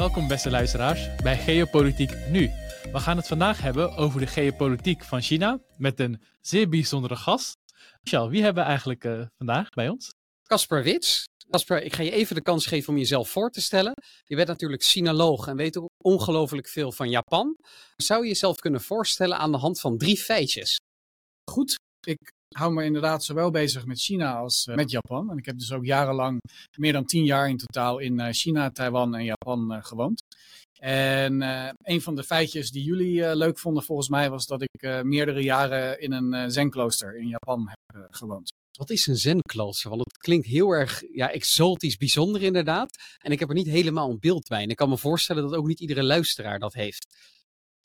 Welkom beste luisteraars bij Geopolitiek Nu. We gaan het vandaag hebben over de geopolitiek van China met een zeer bijzondere gast. Michel, wie hebben we eigenlijk uh, vandaag bij ons? Casper Wits. Casper, ik ga je even de kans geven om jezelf voor te stellen. Je bent natuurlijk sinoloog en weet ongelooflijk veel van Japan. Zou je jezelf kunnen voorstellen aan de hand van drie feitjes? Goed, ik hou me inderdaad zowel bezig met China als uh, met Japan. En ik heb dus ook jarenlang, meer dan tien jaar in totaal, in uh, China, Taiwan en Japan uh, gewoond. En een van de feitjes die jullie leuk vonden volgens mij was dat ik meerdere jaren in een zenklooster in Japan heb gewoond. Wat is een zenklooster? Want het klinkt heel erg ja, exotisch, bijzonder inderdaad. En ik heb er niet helemaal een beeld bij. En ik kan me voorstellen dat ook niet iedere luisteraar dat heeft.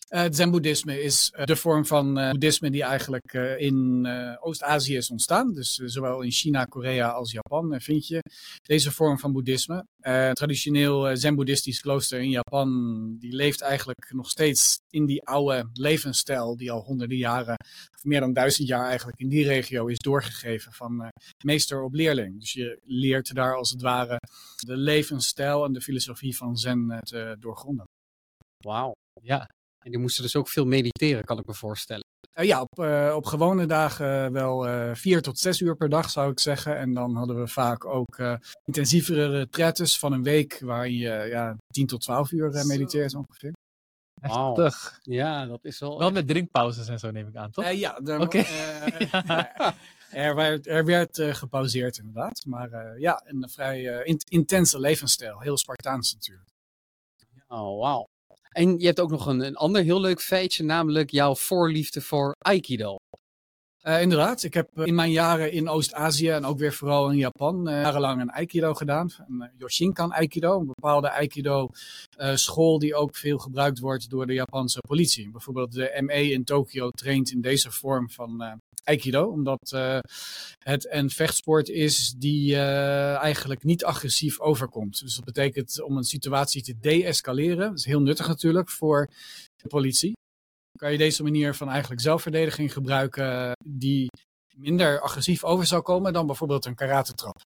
Uh, het Zen-boeddhisme is uh, de vorm van uh, boeddhisme die eigenlijk in Oost-Azië is ontstaan. Dus zowel in China, Korea als Japan vind je deze vorm van boeddhisme. traditioneel Zen-boeddhistisch klooster in Japan, die leeft eigenlijk nog steeds in die oude levensstijl die al honderden jaren, of meer dan duizend jaar eigenlijk, in die regio is doorgegeven van meester op leerling. Dus je leert daar als het ware de levensstijl en de filosofie van Zen te doorgronden. Wauw, ja. En die moesten dus ook veel mediteren, kan ik me voorstellen. Uh, ja, op, uh, op gewone dagen wel uh, vier tot zes uur per dag zou ik zeggen. En dan hadden we vaak ook intensievere retretes van een week waar je ja, tien tot twaalf uur mediteert ongeveer. Heftig. Ja, dat is wel... Wel met drinkpauzes en zo neem ik aan, toch? ja, daar, okay. er werd, er werd gepauzeerd inderdaad. Maar ja, een vrij in intense levensstijl. Heel Spartaans natuurlijk. Oh, wauw. En je hebt ook nog een, een ander heel leuk feitje, namelijk jouw voorliefde voor Aikido. Uh, inderdaad, ik heb in mijn jaren in Oost-Azië en ook weer vooral in Japan uh, jarenlang een Aikido gedaan. Een Yoshinkan Aikido, een bepaalde Aikido-school die ook veel gebruikt wordt door de Japanse politie. Bijvoorbeeld de ME in Tokio traint in deze vorm van Aikido, omdat het een vechtsport is die eigenlijk niet agressief overkomt. Dus dat betekent om een situatie te deescaleren, dat is heel nuttig natuurlijk voor de politie. Kan je deze manier van eigenlijk zelfverdediging gebruiken die minder agressief over zou komen dan bijvoorbeeld een karate-trap.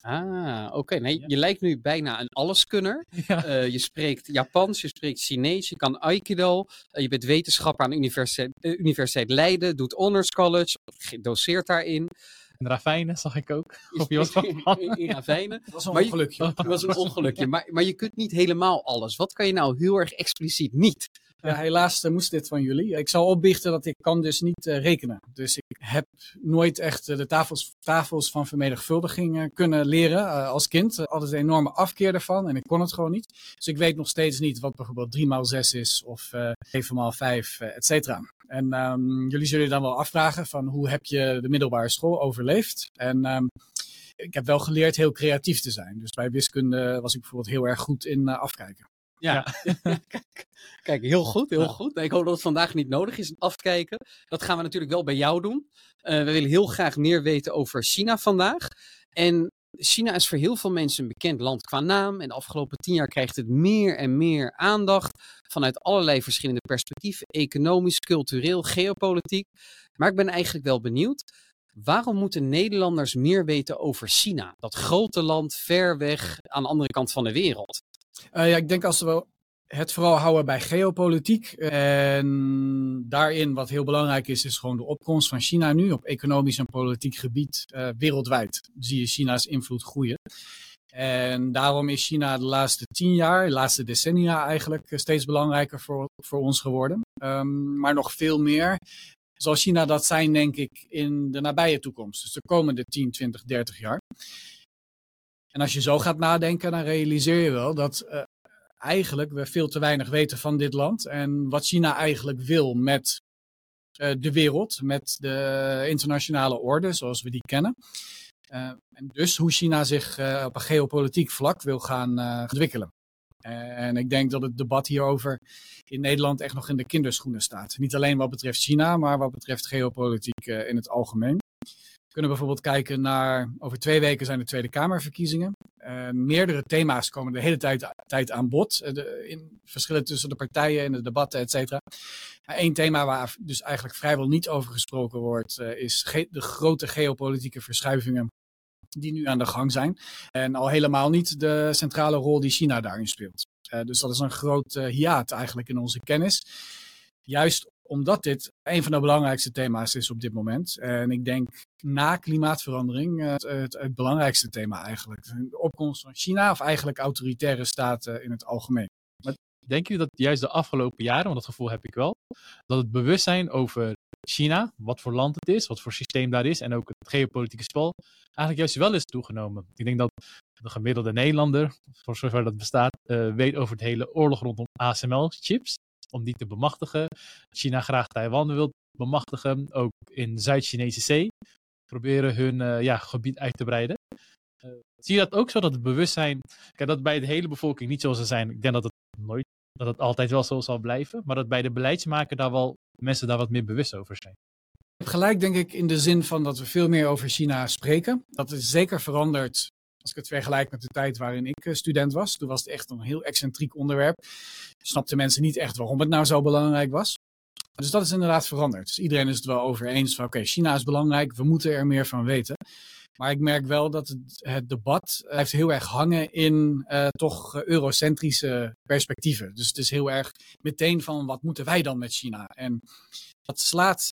Ah, oké. Nee, je lijkt nu bijna een alleskunner. Ja. Uh, je spreekt Japans, je spreekt Chinees, je kan Aikido. Uh, je bent wetenschapper aan de Universiteit, uh, Universiteit Leiden, doet Honors College, doseert daarin. In Ravijnen zag ik ook. Op in, in Ravijnen. Dat was een ongelukje. Dat was een ongelukje. Maar, maar je kunt niet helemaal alles. Wat kan je nou heel erg expliciet niet? Ja, helaas uh, moest dit van jullie. Ik zal opbiechten dat ik kan dus niet uh, rekenen. Dus ik heb nooit echt de tafels, tafels van vermenigvuldiging kunnen leren als kind. altijd een enorme afkeer ervan en ik kon het gewoon niet. Dus ik weet nog steeds niet wat bijvoorbeeld 3 maal 6 is of 7 maal 5, et cetera. En um, jullie zullen dan wel afvragen van hoe heb je de middelbare school overleefd? En um, ik heb wel geleerd heel creatief te zijn. Dus bij wiskunde was ik bijvoorbeeld heel erg goed in afkijken. Ja, kijk, heel goed, heel goed. ik hoop dat het vandaag niet nodig is, afkijken. Dat gaan we natuurlijk wel bij jou doen. Uh, we willen heel graag meer weten over China vandaag. En China is voor heel veel mensen een bekend land qua naam. En de afgelopen tien jaar krijgt het meer en meer aandacht vanuit allerlei verschillende perspectieven. Economisch, cultureel, geopolitiek. Maar ik ben eigenlijk wel benieuwd. Waarom moeten Nederlanders meer weten over China? Dat grote land ver weg aan de andere kant van de wereld. Uh, ja, ik denk als we het vooral houden bij geopolitiek. En daarin, wat heel belangrijk is, is gewoon de opkomst van China nu op economisch en politiek gebied uh, wereldwijd. Zie je China's invloed groeien. En daarom is China de laatste tien jaar, de laatste decennia eigenlijk, steeds belangrijker voor, voor ons geworden. Um, maar nog veel meer zal China dat zijn, denk ik, in de nabije toekomst. Dus de komende 10, 20, 30 jaar. En als je zo gaat nadenken, dan realiseer je wel dat uh, eigenlijk we veel te weinig weten van dit land. En wat China eigenlijk wil met uh, de wereld, met de internationale orde zoals we die kennen. Uh, en dus hoe China zich op een geopolitiek vlak wil gaan ontwikkelen. En ik denk dat het debat hierover in Nederland echt nog in de kinderschoenen staat. Niet alleen wat betreft China, maar wat betreft geopolitiek in het algemeen. We kunnen bijvoorbeeld kijken naar, over twee weken zijn de Tweede Kamerverkiezingen. Uh, meerdere thema's komen de hele tijd, tijd aan bod. De, in verschillen tussen de partijen en de debatten, et cetera. Eén thema waar dus eigenlijk vrijwel niet over gesproken wordt, uh, is de grote geopolitieke verschuivingen die nu aan de gang zijn. En al helemaal niet de centrale rol die China daarin speelt. dus dat is een groot hiaat eigenlijk in onze kennis. Juist omdat dit een van de belangrijkste thema's is op dit moment. En ik denk na klimaatverandering het, het, het belangrijkste thema eigenlijk. De opkomst van China of eigenlijk autoritaire staten in het algemeen. Maar denken jullie dat juist de afgelopen jaren, want dat gevoel heb ik wel, dat het bewustzijn over China, wat voor land het is, wat voor systeem daar is en ook het geopolitieke spel, eigenlijk juist wel is toegenomen. Ik denk dat de gemiddelde Nederlander, voor zover dat bestaat, uh, weet over het hele oorlog rondom ASML-chips om die te bemachtigen. China graag Taiwan wil bemachtigen, ook in Zuid-Chinese Zee. Proberen hun uh, ja, gebied uit te breiden. Uh, zie je dat ook zo, dat het bewustzijn, kijk, dat bij de hele bevolking niet zo zal zijn. Ik denk dat het nooit, dat het altijd wel zo zal blijven. Maar dat bij de beleidsmaker daar wel mensen daar wat meer bewust over zijn. Je gelijk, denk ik, in de zin van dat we veel meer over China spreken. Dat is zeker veranderd als ik het vergelijk met de tijd waarin ik eh, student was. Toen was het echt een heel excentriek onderwerp. Snapten mensen niet echt waarom het nou zo belangrijk was. Dus dat is inderdaad veranderd. Dus iedereen is het wel over eens van oké, China is belangrijk, we moeten er meer van weten. Maar ik merk wel dat het, het debat heeft heel erg hangen in uh, toch eurocentrische perspectieven. Dus het is heel erg meteen van wat moeten wij dan met China? En dat slaat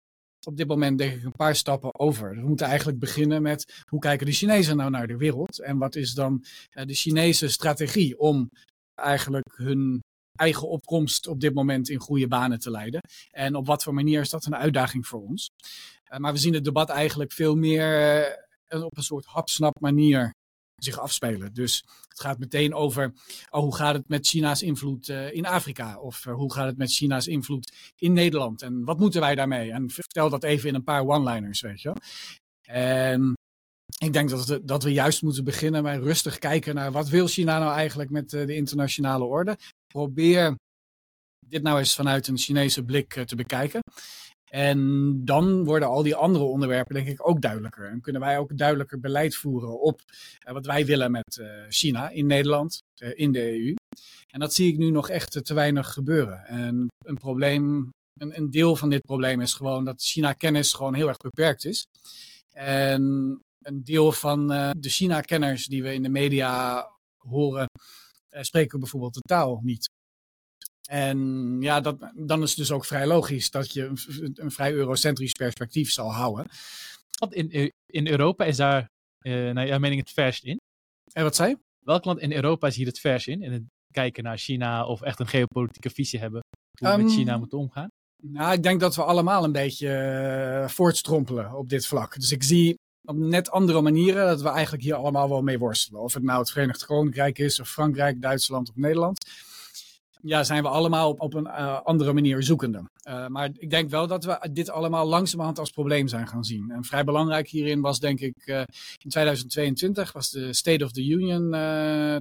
op dit moment denk ik een paar stappen over. We moeten eigenlijk beginnen met hoe kijken de Chinezen nou naar de wereld en wat is dan uh, de Chinese strategie om eigenlijk hun eigen opkomst op dit moment in goede banen te leiden. En op wat voor manier is dat een uitdaging voor ons? Uh, maar we zien het debat eigenlijk veel meer uh, op een soort hapsnap manier zich afspelen. Dus het gaat meteen over oh, hoe gaat het met China's invloed uh, in Afrika? Of uh, hoe gaat het met China's invloed in Nederland? En wat moeten wij daarmee? En vertel dat even in een paar one-liners, weet je. En ik denk dat, het, dat we juist moeten beginnen met rustig kijken naar wat wil China nou eigenlijk met uh, de internationale orde. Probeer dit nou eens vanuit een Chinese blik te bekijken. En dan worden al die andere onderwerpen denk ik ook duidelijker. En kunnen wij ook duidelijker beleid voeren op uh, wat wij willen met uh, China in Nederland, uh, in de EU. En dat zie ik nu nog echt te weinig gebeuren. En een probleem, een, een deel van dit probleem is gewoon dat China-kennis gewoon heel erg beperkt is. En een deel van de China-kenners die we in de media horen, spreken bijvoorbeeld de taal niet. En ja, dat, dan is het dus ook vrij logisch dat je een, een vrij eurocentrisch perspectief zal houden. Want in, in Europa is daar, uh, naar jouw mening, het verst in? En wat zei Welk land in Europa is hier het vers in? In het kijken naar China of echt een geopolitieke visie hebben hoe we um, met China ehm, moeten omgaan? Nou, ik denk dat we allemaal een beetje uh, voortstrompelen op dit vlak. Dus ik zie op net andere manieren dat we eigenlijk hier allemaal wel mee worstelen. Of het nou het Verenigd Koninkrijk is, of Frankrijk, Duitsland of Nederland ja, zijn we allemaal op, op een uh, andere manier zoekende. Uh, maar ik denk wel dat we dit allemaal langzamerhand als probleem zijn gaan zien. En vrij belangrijk hierin was denk ik uh, in 2022 was de State of the Union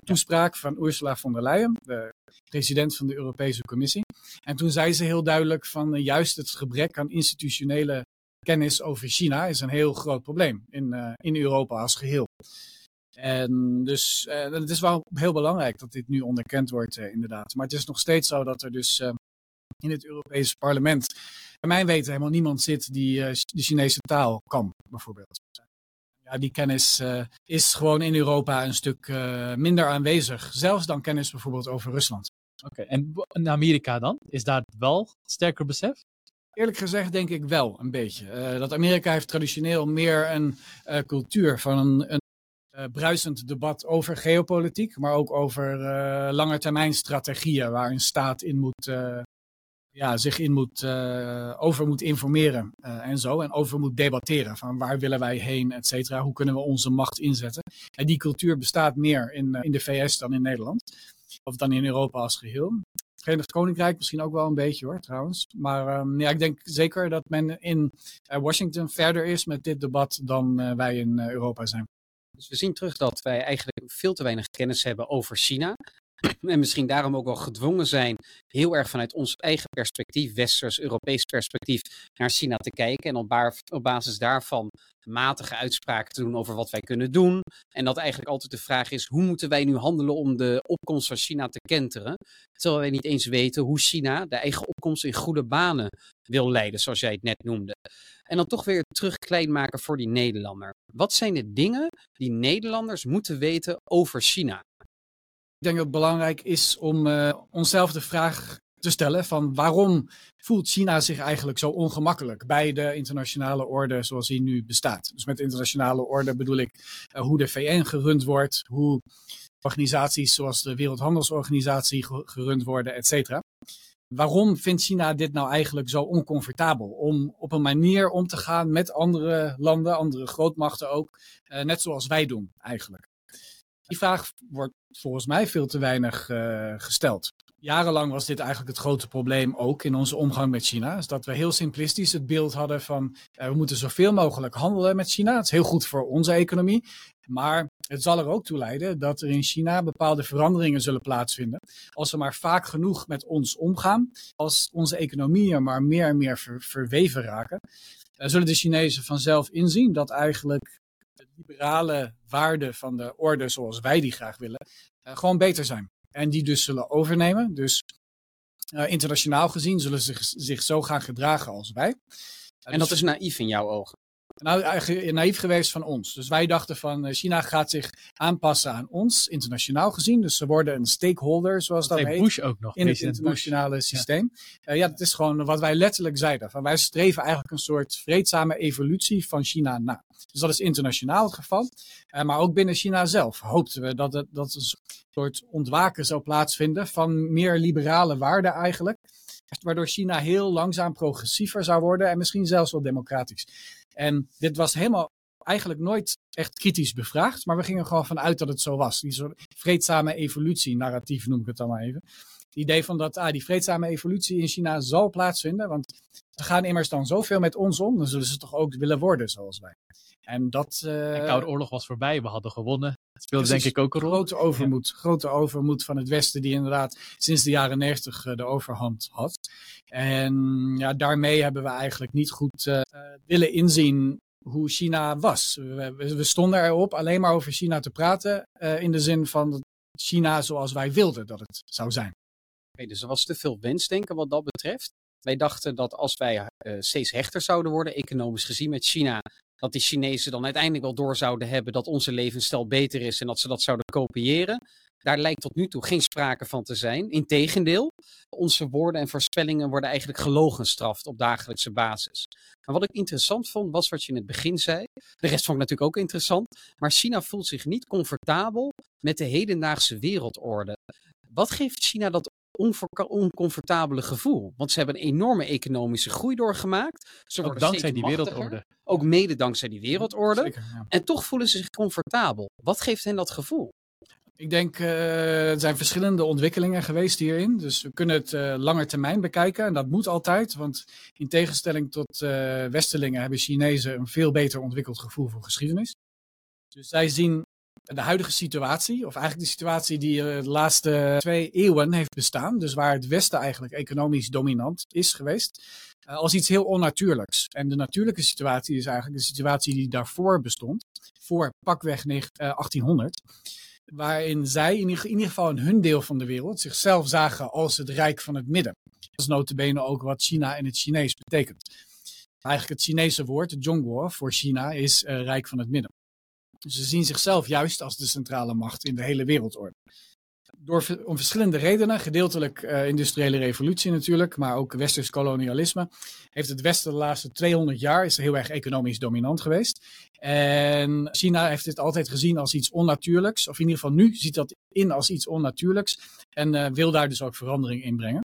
toespraak van Ursula von der Leyen, de president van de Europese Commissie. En toen zei ze heel duidelijk van juist het gebrek aan institutionele kennis over China is een heel groot probleem in, in Europa als geheel. En dus uh, het is wel heel belangrijk dat dit nu onderkend wordt, uh, inderdaad. Maar het is nog steeds zo dat er dus uh, in het Europese parlement, bij mijn weten, helemaal niemand zit die de Chinese taal kan, bijvoorbeeld. Ja, die kennis is gewoon in Europa een stuk minder aanwezig, zelfs dan kennis bijvoorbeeld over Rusland. Oké, okay. en in Amerika dan? Is daar wel sterker besef? Eerlijk gezegd denk ik wel een beetje. Uh, dat Amerika heeft traditioneel meer een uh, cultuur van een, een uh, bruisend debat over geopolitiek, maar ook over uh, langetermijnstrategieën waar een staat in moet, uh, ja, zich in moet, over moet informeren en zo. En over moet debatteren van waar willen wij heen, et cetera. Hoe kunnen we onze macht inzetten. En die cultuur bestaat meer in, in de VS dan in Nederland. Of dan in Europa als geheel. Verenigd Koninkrijk misschien ook wel een beetje hoor, trouwens. Maar um, ja, ik denk zeker dat men in Washington verder is met dit debat dan wij in Europa zijn. Dus we zien terug dat wij eigenlijk veel te weinig kennis hebben over China. En misschien daarom ook wel gedwongen zijn heel erg vanuit ons eigen perspectief, westers, Europees perspectief, naar China te kijken. En op, basis daarvan matige uitspraken te doen over wat wij kunnen doen. En dat eigenlijk altijd de vraag is, hoe moeten wij nu handelen om de opkomst van China te kenteren? Terwijl wij niet eens weten hoe China de eigen opkomst in goede banen wil leiden, zoals jij het net noemde. En dan toch weer terug klein maken voor die Nederlander. Wat zijn de dingen die Nederlanders moeten weten over China? Ik denk dat het belangrijk is om uh, onszelf de vraag te stellen van waarom voelt China zich eigenlijk zo ongemakkelijk bij de internationale orde zoals die nu bestaat. Dus met internationale orde bedoel ik uh, hoe de VN gerund wordt, hoe organisaties zoals de Wereldhandelsorganisatie gerund worden, et cetera. Waarom vindt China dit nou eigenlijk zo oncomfortabel? Om op een manier om te gaan met andere landen, andere grootmachten ook, uh, net zoals wij doen eigenlijk. Die vraag wordt volgens mij veel te weinig uh, gesteld. Jarenlang was dit eigenlijk het grote probleem ook in onze omgang met China. Is dat we heel simplistisch het beeld hadden van uh, we moeten zoveel mogelijk handelen met China. Het is heel goed voor onze economie. Maar het zal er ook toe leiden dat er in China bepaalde veranderingen zullen plaatsvinden. Als we maar vaak genoeg met ons omgaan, als onze economieën maar meer en meer ver, verweven raken, uh, zullen de Chinezen vanzelf inzien dat eigenlijk liberale waarden van de orde zoals wij die graag willen, uh, gewoon beter zijn. En die dus zullen overnemen. Dus uh, internationaal gezien zullen ze zich, zich zo gaan gedragen als wij. En dat is naïef in jouw ogen? Nou, eigenlijk naïef geweest van ons. Dus wij dachten van uh, China gaat zich aanpassen aan ons, internationaal gezien. Dus ze worden een stakeholder, zoals dat, dat heet. Bush ook nog. In het internationale Bush. systeem. Ja. Uh, ja, dat is gewoon wat wij letterlijk zeiden. Van wij streven eigenlijk een soort vreedzame evolutie van China na. Dus dat is internationaal het geval. Uh, maar ook binnen China zelf hoopten we dat, het, dat een soort ontwaken zou plaatsvinden van meer liberale waarden eigenlijk. Waardoor China heel langzaam progressiever zou worden en misschien zelfs wel democratisch. En dit was helemaal eigenlijk nooit echt kritisch bevraagd, maar we gingen gewoon vanuit dat het zo was. Die soort vreedzame evolutie, narratief noem ik het dan maar even. Het idee van dat ah, die vreedzame evolutie in China zal plaatsvinden, want ze gaan immers dan zoveel met ons om, dan zullen ze toch ook willen worden zoals wij. En dat. Uh, de Koude Oorlog was voorbij, we hadden gewonnen. Dat speelde denk ik ook een rol. Grote overmoed, ja. grote overmoed van het Westen, die inderdaad sinds de jaren negentig de overhand had. En ja, daarmee hebben we eigenlijk niet goed uh, willen inzien hoe China was. We, we, stonden erop alleen maar over China te praten, uh, in de zin van China zoals wij wilden dat het zou zijn. Okay, dus er was te veel wensdenken wat dat betreft. Wij dachten dat als wij uh, steeds hechter zouden worden, economisch gezien met China, dat die Chinezen dan uiteindelijk wel door zouden hebben dat onze levensstijl beter is en dat ze dat zouden kopiëren. Daar lijkt tot nu toe geen sprake van te zijn. Integendeel, onze woorden en voorspellingen worden eigenlijk gelogenstraft op dagelijkse basis. Maar wat ik interessant vond, was wat je in het begin zei. De rest vond ik natuurlijk ook interessant. Maar China voelt zich niet comfortabel met de hedendaagse wereldorde. Wat geeft China dat oncomfortabele gevoel. Want ze hebben een enorme economische groei doorgemaakt. Ze ook dankzij die wereldorde. Ook mede dankzij die wereldorde. Zeker, ja. En toch voelen ze zich comfortabel. Wat geeft hen dat gevoel? Ik denk, uh, er zijn verschillende ontwikkelingen geweest hierin. Dus we kunnen het uh, langer termijn bekijken. En dat moet altijd. Want in tegenstelling tot uh, Westelingen hebben Chinezen een veel beter ontwikkeld gevoel voor geschiedenis. Dus zij zien de huidige situatie, of eigenlijk de situatie die de laatste twee eeuwen heeft bestaan, dus waar het Westen eigenlijk economisch dominant is geweest, als iets heel onnatuurlijks. En de natuurlijke situatie is eigenlijk de situatie die daarvoor bestond, voor pakweg 1800, waarin zij in ieder geval in hun deel van de wereld zichzelf zagen als het Rijk van het Midden. Dat is notabene ook wat China in het Chinees betekent. Eigenlijk het Chinese woord, Zhongguo, voor China is Rijk van het Midden. Ze zien zichzelf juist als de centrale macht in de hele wereldorde. Door, om verschillende redenen, gedeeltelijk uh, industriële revolutie natuurlijk, maar ook westers kolonialisme, heeft het Westen de laatste 200 jaar is heel erg economisch dominant geweest. En China heeft dit altijd gezien als iets onnatuurlijks, of in ieder geval nu ziet dat in als iets onnatuurlijks en uh, wil daar dus ook verandering in brengen.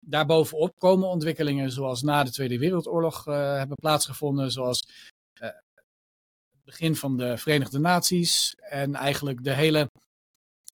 Daarbovenop komen ontwikkelingen zoals na de Tweede Wereldoorlog uh, hebben plaatsgevonden, zoals begin van de Verenigde Naties en eigenlijk de hele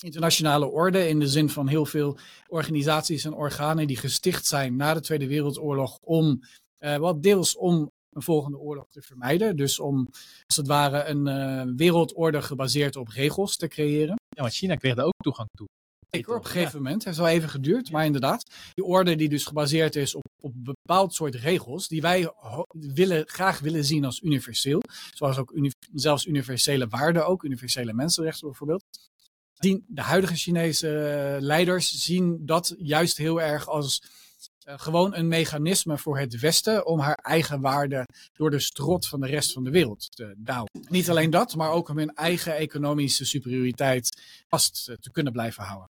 internationale orde in de zin van heel veel organisaties en organen die gesticht zijn na de Tweede Wereldoorlog om uh, wat deels om een volgende oorlog te vermijden. Dus om als het ware een uh, wereldorde gebaseerd op regels te creëren. Ja, want China kreeg daar ook toegang toe. Zeker, op een gegeven ja. moment. Het heeft wel even geduurd, maar inderdaad. Die orde die dus gebaseerd is op, op een bepaald soort regels, die wij willen, graag willen zien als universeel. Zoals ook uni zelfs universele waarden, ook universele mensenrechten bijvoorbeeld. Die, de huidige Chinese leiders zien dat juist heel erg als uh, gewoon een mechanisme voor het Westen om haar eigen waarden door de strot van de rest van de wereld te douwen. Niet alleen dat, maar ook om hun eigen economische superioriteit vast te kunnen blijven houden.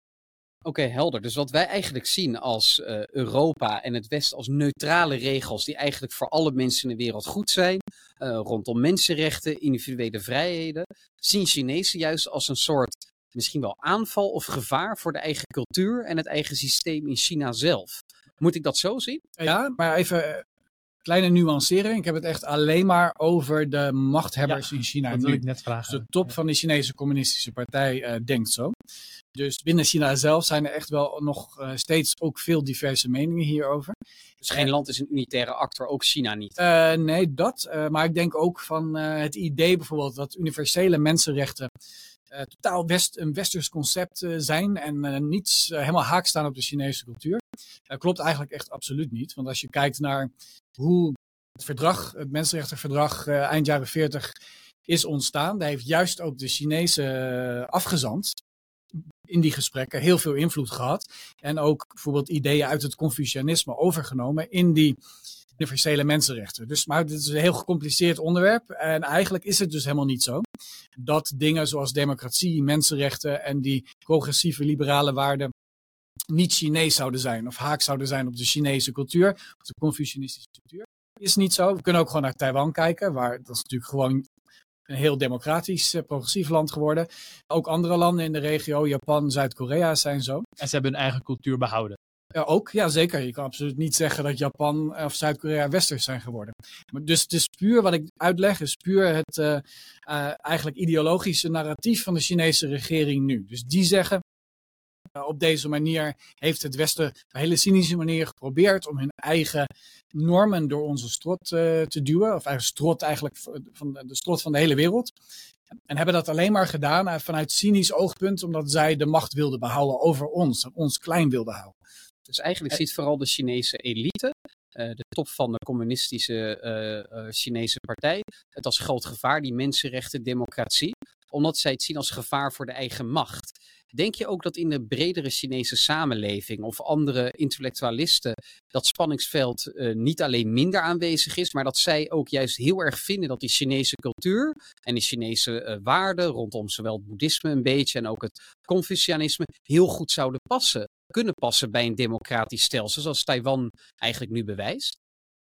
Oké, helder. Dus wat wij eigenlijk zien als uh, Europa en het Westen als neutrale regels die eigenlijk voor alle mensen in de wereld goed zijn, uh, rondom mensenrechten, individuele vrijheden, zien Chinezen juist als een soort misschien wel aanval of gevaar voor de eigen cultuur en het eigen systeem in China zelf. Moet ik dat zo zien? Ja, maar even kleine nuancering. Ik heb het echt alleen maar over de machthebbers in China. Dat wil ik net vragen. Dus de top van de Chinese Communistische Partij uh, denkt zo. Dus binnen China zelf zijn er echt wel nog uh, steeds ook veel diverse meningen hierover. Dus geen land is een unitaire actor, ook China niet? Uh, nee, dat. maar ik denk ook van het idee bijvoorbeeld dat universele mensenrechten uh, totaal west, een westers concept uh, zijn en uh, niets helemaal haak staan op de Chinese cultuur. Dat klopt eigenlijk echt absoluut niet. Want als je kijkt naar hoe het verdrag, het mensenrechtenverdrag eind jaren 40 is ontstaan, daar heeft juist ook de Chinese afgezant in die gesprekken heel veel invloed gehad. En ook bijvoorbeeld ideeën uit het Confucianisme overgenomen in die universele mensenrechten. Dus, maar dit is een heel gecompliceerd onderwerp. En eigenlijk is het dus helemaal niet zo dat dingen zoals democratie, mensenrechten en die progressieve liberale waarden niet Chinees zouden zijn of haak zouden zijn op de Chinese cultuur, of de Confucianistische cultuur. Is niet zo. We kunnen ook gewoon naar Taiwan kijken, waar dat is natuurlijk gewoon een heel democratisch, eh, progressief land geworden. Ook andere landen in de regio, Japan, Zuid-Korea, zijn zo. En ze hebben hun eigen cultuur behouden. Ja, ook, ja zeker. Je kan absoluut niet zeggen dat Japan of Zuid-Korea westers zijn geworden. Dus het is puur, wat ik uitleg, is puur het uh, uh, eigenlijk ideologische narratief van de Chinese regering nu. Dus die zeggen, uh, op deze manier heeft het Westen op een hele cynische manier geprobeerd om hun eigen normen door onze strot te duwen. Of eigenlijk strot eigenlijk van de strot van de hele wereld. En hebben dat alleen maar gedaan vanuit cynisch oogpunt, omdat zij de macht wilden behouden over ons, ons klein wilden houden. Dus eigenlijk ziet vooral de Chinese elite, uh, de top van de communistische uh, Chinese partij, het als groot gevaar, die mensenrechten, democratie, omdat zij het zien als gevaar voor de eigen macht. Denk je ook dat in de bredere Chinese samenleving of andere intellectualisten dat spanningsveld uh, niet alleen minder aanwezig is, maar dat zij ook juist heel erg vinden dat die Chinese cultuur en die Chinese uh, waarden rondom zowel het boeddhisme een beetje en ook het Confucianisme heel goed zouden passen? Kunnen passen bij een democratisch stelsel, zoals Taiwan eigenlijk nu bewijst?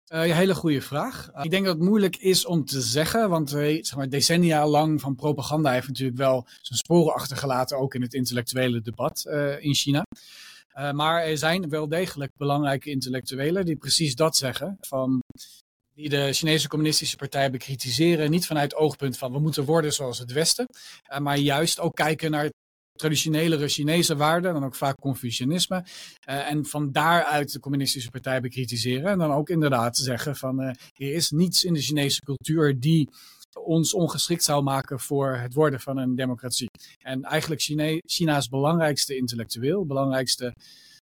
Uh, ja, hele goede vraag. Uh, ik denk dat het moeilijk is om te zeggen, want uh, zeg maar, decennia lang van propaganda heeft natuurlijk wel zijn sporen achtergelaten, ook in het intellectuele debat in China. maar er zijn wel degelijk belangrijke intellectuelen die precies dat zeggen. Van, die de Chinese Communistische Partij bekritiseren. Niet vanuit oogpunt van we moeten worden zoals het Westen. maar juist ook kijken naar traditionelere Chinese waarden, dan ook vaak Confucianisme. Uh, en van daaruit de communistische partij bekritiseren. En dan ook inderdaad zeggen van uh, er is niets in de Chinese cultuur die ons ongeschikt zou maken voor het worden van een democratie. En eigenlijk Chine China's belangrijkste intellectueel, belangrijkste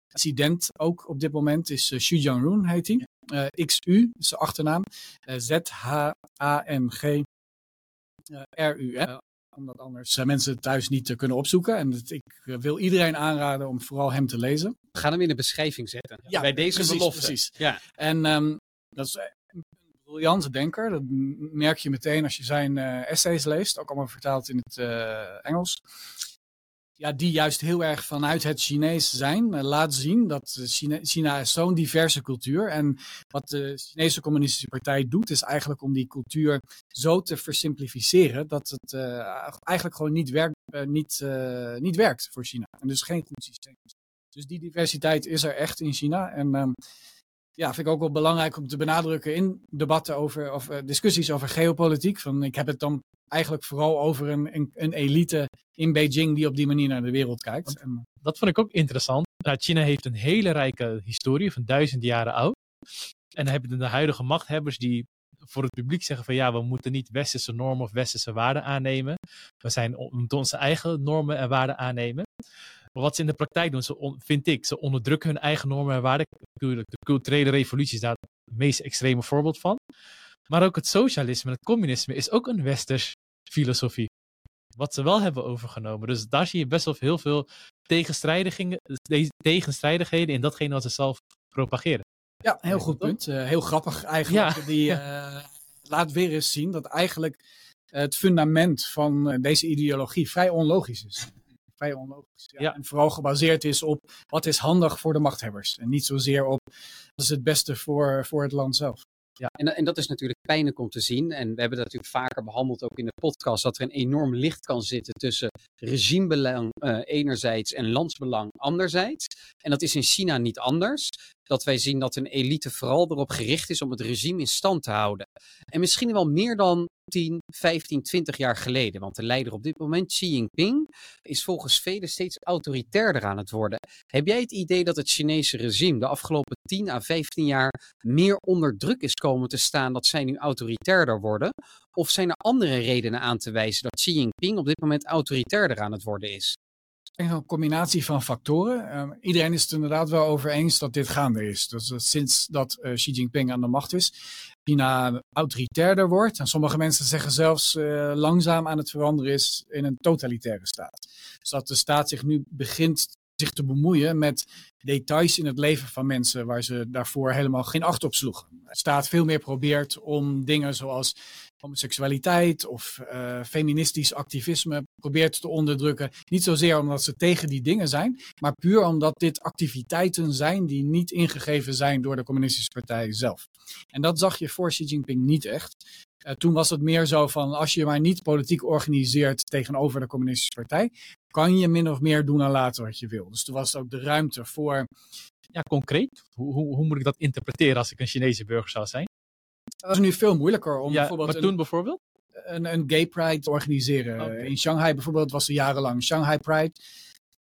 dissident ook op dit moment is uh, Xu Jiangrun heet hij. XU is zijn achternaam. Uh, Z-H-A-N-G-R-U omdat anders mensen thuis niet kunnen opzoeken. En het, ik uh, wil iedereen aanraden om vooral hem te lezen. We gaan hem in de beschrijving zetten. Ja, bij deze precies, belofte. Precies. Ja. En um, dat is een briljante denker. Dat merk je meteen als je zijn essays leest. Ook allemaal vertaald in het Engels ja, die juist heel erg vanuit het Chinees zijn, uh, laat zien dat China, China is zo'n diverse cultuur. En wat de Chinese Communistische Partij doet, is eigenlijk om die cultuur zo te versimplificeren dat het uh, eigenlijk gewoon niet, werkt, niet, niet werkt voor China. En dus geen goed systeem. Dus die diversiteit is er echt in China. En um, ja, vind ik ook wel belangrijk om te benadrukken in debatten over, of discussies over geopolitiek. Van, ik heb het dan eigenlijk vooral over een, een, een, elite in Beijing die op die manier naar de wereld kijkt. En, dat vond ik ook interessant. Nou, China heeft een hele rijke historie van duizenden jaren oud. En dan hebben de huidige machthebbers die voor het publiek zeggen van ja, we moeten niet westerse normen of westerse waarden aannemen. We, zijn, we moeten onze eigen normen en waarden aannemen. Maar wat ze in de praktijk doen, ze vind ik, ze onderdrukken hun eigen normen en waarden. Natuurlijk, de culturele revolutie is daar het meest extreme voorbeeld van. Maar ook het socialisme en het communisme is ook een westers filosofie. Wat ze wel hebben overgenomen. Dus daar zie je best wel heel veel tegenstrijdigheden in datgene wat ze zelf propageren. Ja, heel goed punt. Uh, heel grappig eigenlijk. Ja. Die uh, laat weer eens zien dat eigenlijk het fundament van deze ideologie vrij onlogisch is. vrij onlogisch. Ja. Ja. En vooral gebaseerd is op wat is handig voor de machthebbers. En niet zozeer op wat is het beste voor, voor het land zelf. En, en dat is natuurlijk pijnlijk om te zien. En we hebben dat natuurlijk vaker behandeld, ook in de podcast, dat er een enorm licht kan zitten tussen regimebelang eh, enerzijds en landsbelang anderzijds. En dat is in China niet anders. Dat wij zien dat een elite vooral erop gericht is om het regime in stand te houden. En misschien wel meer dan 10, 15, 20 jaar geleden. Want de leider op dit moment, Xi Jinping, is volgens velen steeds autoritairder aan het worden. Heb jij het idee dat het Chinese regime de afgelopen 10 à 15 jaar meer onder druk is komen te staan dat zij nu autoritairder worden? Of zijn er andere redenen aan te wijzen dat Xi Jinping op dit moment autoritairder aan het worden is? Een combinatie van factoren. Ehm, iedereen is het inderdaad wel over eens dat dit gaande is. Dus sinds dat eh, Xi Jinping aan de macht is, China autoritairder wordt. En sommige mensen zeggen zelfs eh, langzaam aan het veranderen is in een totalitaire staat. Dus dat de staat zich nu begint zich te bemoeien met details in het leven van mensen waar ze daarvoor helemaal geen acht op sloegen. De staat veel meer probeert om dingen zoals homoseksualiteit of eh, feministisch activisme probeert te onderdrukken. Niet zozeer omdat ze tegen die dingen zijn, maar puur omdat dit activiteiten zijn die niet ingegeven zijn door de Communistische Partij zelf. En dat zag je voor Xi Jinping niet echt. Uh, toen was het meer zo van als je maar niet politiek organiseert tegenover de Communistische Partij, kan je min of meer doen en laten wat je wil. Dus toen was ook de ruimte voor. Ja, concreet. Hoe, hoe, hoe moet ik dat interpreteren als ik een Chinese burger zou zijn? Dat is nu veel moeilijker om ja, bijvoorbeeld. Bijvoorbeeld? Een, een gay pride te organiseren. Okay. In Shanghai bijvoorbeeld was er jarenlang Shanghai Pride.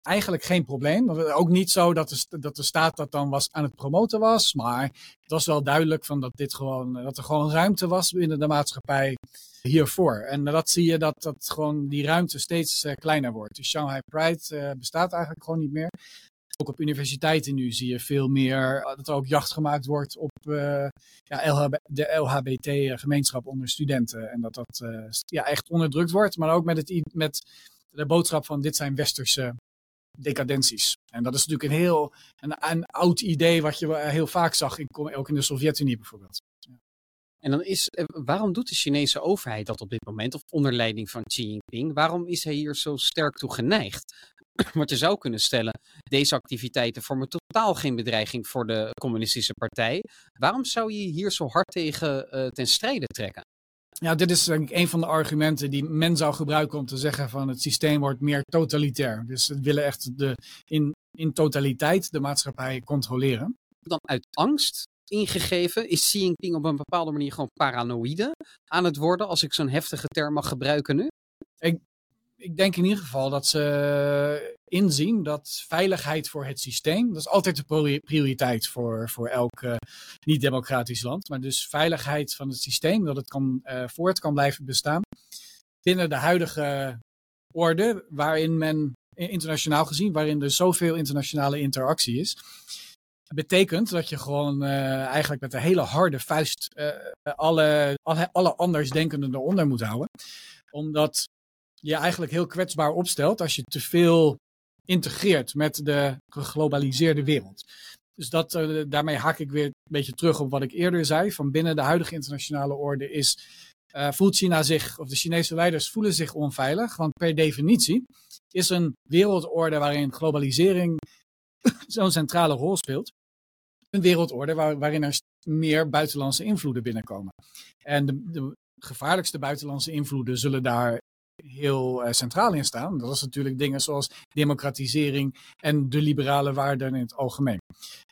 Eigenlijk geen probleem. Ook niet zo dat de, dat de staat dat dan was aan het promoten was. Maar het was wel duidelijk van dat, dit gewoon, dat er gewoon ruimte was binnen de maatschappij hiervoor. En dat zie je dat, dat gewoon die ruimte steeds uh, kleiner wordt. Dus Shanghai Pride uh, bestaat eigenlijk gewoon niet meer. Ook op universiteiten nu zie je veel meer dat er ook jacht gemaakt wordt op ja, LHB, de LHBT-gemeenschap onder studenten. En dat dat ja, echt onderdrukt wordt. Maar ook met, het, met de boodschap van dit zijn westerse decadenties. En dat is natuurlijk een heel een, een oud idee wat je heel vaak zag, in, ook in de Sovjet-Unie bijvoorbeeld. En dan is, waarom doet de Chinese overheid dat op dit moment, of onder leiding van Xi Jinping? Waarom is hij hier zo sterk toe geneigd? Want je zou kunnen stellen, deze activiteiten vormen totaal geen bedreiging voor de communistische partij. Waarom zou je hier zo hard tegen uh, ten strijde trekken? Ja, dit is denk ik een van de argumenten die men zou gebruiken om te zeggen van het systeem wordt meer totalitair. Dus we willen echt de, in, in totaliteit de maatschappij controleren. Dan uit angst ingegeven is Xi Jinping op een bepaalde manier gewoon paranoïde aan het worden, als ik zo'n heftige term mag gebruiken nu? Ik, ik denk in ieder geval dat ze inzien dat veiligheid voor het systeem, dat is altijd de prioriteit voor, voor elk uh, niet-democratisch land, maar dus veiligheid van het systeem, dat het kan, uh, voort kan blijven bestaan binnen de huidige orde, waarin men internationaal gezien, waarin er zoveel internationale interactie is, betekent dat je gewoon eigenlijk met een hele harde vuist alle, alle, alle andersdenkenden eronder moet houden. Omdat je eigenlijk heel kwetsbaar opstelt als je te veel integreert met de geglobaliseerde wereld. Dus dat, uh, daarmee haak ik weer een beetje terug op wat ik eerder zei. Van binnen de huidige internationale orde is, uh, voelt China zich, of de Chinese leiders voelen zich onveilig. Want per definitie is een wereldorde waarin globalisering zo'n centrale rol speelt. Een wereldorde waar, waarin er meer buitenlandse invloeden binnenkomen. En de, de gevaarlijkste buitenlandse invloeden zullen daar heel uh, centraal in staan. Dat is natuurlijk dingen zoals democratisering en de liberale waarden in het algemeen.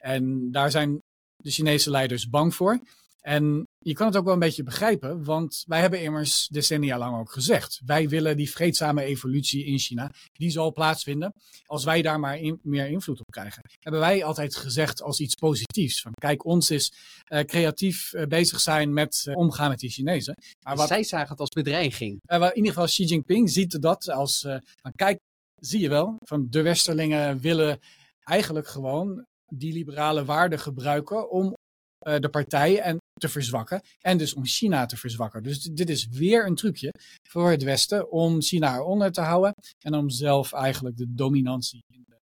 En daar zijn de Chinese leiders bang voor. En je kan het ook wel een beetje begrijpen, want wij hebben immers decennia lang ook gezegd. Wij willen die vreedzame evolutie in China, die zal plaatsvinden als wij daar maar in, meer invloed op krijgen. Hebben wij altijd gezegd als iets positiefs. Van kijk, ons is uh, creatief uh, bezig zijn met uh, omgaan met die Chinezen. Maar wat, Zij zagen het als bedreiging. in ieder geval Xi Jinping ziet dat als, van kijk, zie je wel, van de Westerlingen willen eigenlijk gewoon die liberale waarden gebruiken om de partij en te verzwakken en dus om China te verzwakken. Dus dit is weer een trucje voor het Westen om China eronder te houden en om zelf eigenlijk de dominantie in de,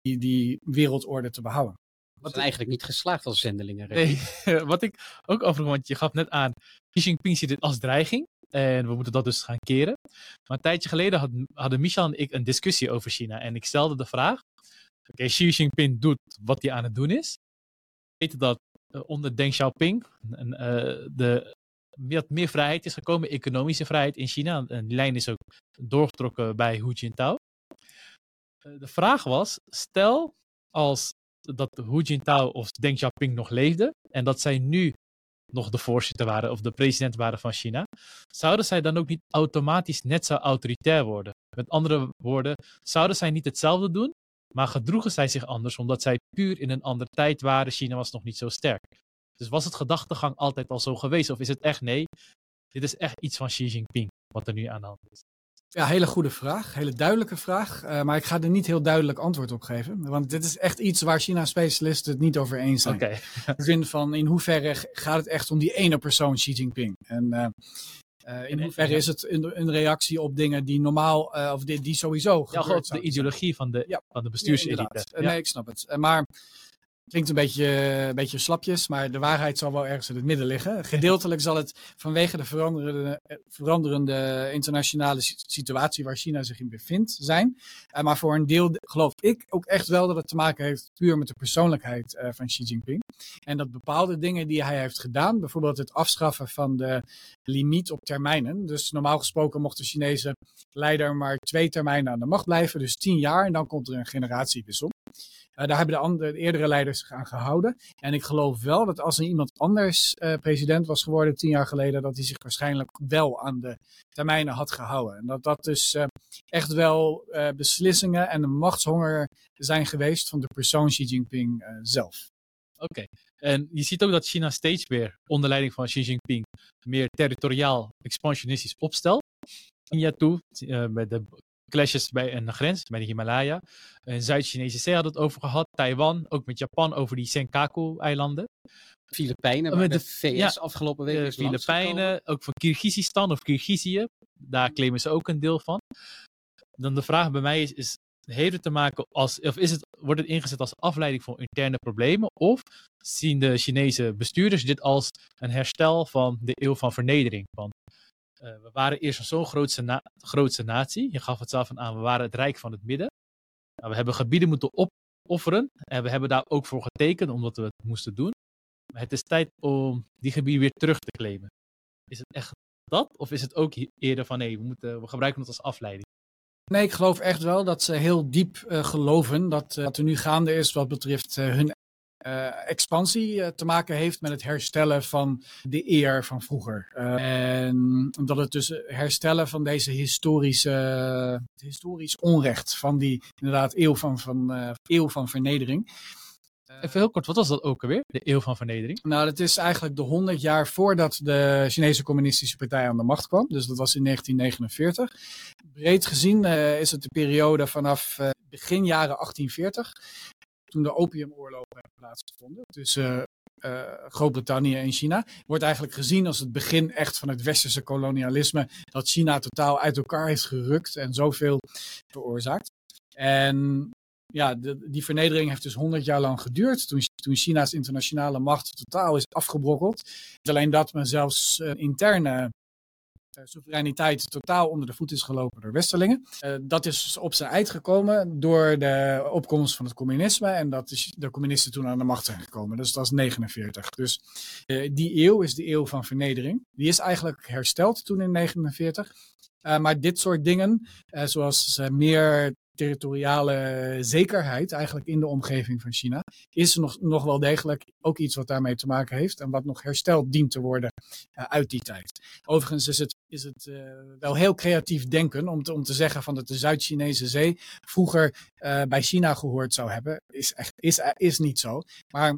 die, die wereldorde te behouden. Wat eigenlijk niet geslaagd als zendelingen. Nee, wat ik ook overigens, want je gaf net aan, Xi Jinping ziet dit als dreiging. En we moeten dat dus gaan keren. Maar een tijdje geleden had, hadden Michel en ik een discussie over China. En ik stelde de vraag: Oké, Xi Jinping doet wat hij aan het doen is. We weten dat onder Deng Xiaoping uh, de, wat meer vrijheid is gekomen, economische vrijheid in China. En die lijn is ook doorgetrokken bij Hu Jintao. Uh, de vraag was: stel als dat Hu Jintao of Deng Xiaoping nog leefden en dat zij nu nog de voorzitter waren of de president waren van China, zouden zij dan ook niet automatisch net zo autoritair worden? Met andere woorden, zouden zij niet hetzelfde doen, maar gedroegen zij zich anders omdat zij puur in een andere tijd waren? China was nog niet zo sterk. Dus was het gedachtegang altijd al zo geweest of is het echt nee? Dit is echt iets van Xi Jinping wat er nu aan de hand is. Ja, hele goede vraag. Hele duidelijke vraag. Uh, maar ik ga er niet heel duidelijk antwoord op geven. Want dit is echt iets waar China-specialisten het niet over eens zijn. Okay. in van in hoeverre gaat het echt om die ene persoon Xi Jinping? En uh, uh, in hoeverre is het een, een, reactie op dingen die normaal, of die, die sowieso. Ja, gewoon de ideologie van de, ja, van de bestuurselite. Ja, nee, ik snap het. maar Klinkt een beetje, een beetje slapjes, maar de waarheid zal wel ergens in het midden liggen. Gedeeltelijk zal het vanwege de veranderende, veranderende internationale situatie waar China zich in bevindt zijn. Uh, maar voor een deel geloof ik ook echt wel dat het te maken heeft puur met de persoonlijkheid van Xi Jinping. En dat bepaalde dingen die hij heeft gedaan, bijvoorbeeld het afschaffen van de limiet op termijnen. Dus normaal gesproken mocht de Chinese leider maar twee termijnen aan de macht blijven, dus tien jaar. En dan komt er een generatiewissel. Uh, daar hebben de, andere, de eerdere leiders zich aan gehouden. En ik geloof wel dat als er iemand anders uh, president was geworden tien jaar geleden, dat hij zich waarschijnlijk wel aan de termijnen had gehouden. En dat dat dus uh, echt wel beslissingen en een machtshonger zijn geweest van de persoon Xi Jinping zelf. Oké, en je ziet ook dat China steeds weer onder leiding van Xi Jinping meer territoriaal expansionistisch opstelt. India toe, bij de clashes bij een grens, bij de Himalaya. In Zuid-Chinese Zee had het over gehad. Taiwan, ook met Japan over die Senkaku-eilanden. Filipijnen, met de, VS ja, afgelopen week De Filipijnen, ook van Kyrgyzstan of Kyrgyzije. Daar claimen ze ook een deel van. Dan de vraag bij mij is, is heeft het te maken als, of is het, wordt het ingezet als afleiding voor interne problemen? Of zien de Chinese bestuurders dit als een herstel van de eeuw van vernedering? Want we waren eerst zo'n grootste, na natie. Je gaf het zelf aan, we waren het Rijk van het Midden. Nou, we hebben gebieden moeten opofferen. En we hebben daar ook voor getekend, omdat we het moesten doen. Maar het is tijd om die gebieden weer terug te claimen. Is het echt dat? Of is het ook eerder van nee, we, moeten, we gebruiken het als afleiding? Nee, ik geloof echt wel dat ze heel diep uh, geloven dat uh, wat er nu gaande is wat betreft uh, hun uh, expansie uh, te maken heeft met het herstellen van de eer van vroeger. Uh, en dat het dus herstellen van deze historische, historisch onrecht van die inderdaad eeuw van, van, eeuw van vernedering. Even heel kort, wat was dat ook alweer, de eeuw van vernedering? Nou, dat is eigenlijk de 100 jaar voordat de Chinese Communistische Partij aan de macht kwam. Dus dat was in 1949. Breed gezien is het de periode vanaf begin jaren 1840 toen de opiumoorlogen hebben plaatsgevonden tussen uh, Groot-Brittannië en China, wordt eigenlijk gezien als het begin echt van het westerse kolonialisme, dat China totaal uit elkaar heeft gerukt en zoveel veroorzaakt. En ja, die vernedering heeft dus honderd jaar lang geduurd, toen, toen China's internationale macht totaal is afgebrokkeld. Alleen dat, maar zelfs uh, interne soevereiniteit totaal onder de voet is gelopen door Westerlingen. Uh, dat is op zijn eind gekomen door de opkomst van het communisme en dat de communisten toen aan de macht zijn gekomen. Dus dat is 49. Dus uh, die eeuw is de eeuw van vernedering. Die is eigenlijk hersteld toen in 49. maar dit soort dingen, zoals meer territoriale zekerheid eigenlijk in de omgeving van China, is nog, nog wel degelijk ook iets wat daarmee te maken heeft en wat nog hersteld dient te worden uh, uit die tijd. Overigens is het, is het uh, wel heel creatief denken om te, om te zeggen van dat de Zuid-Chinese zee vroeger uh, bij China gehoord zou hebben. Is, echt, is, is niet zo. Maar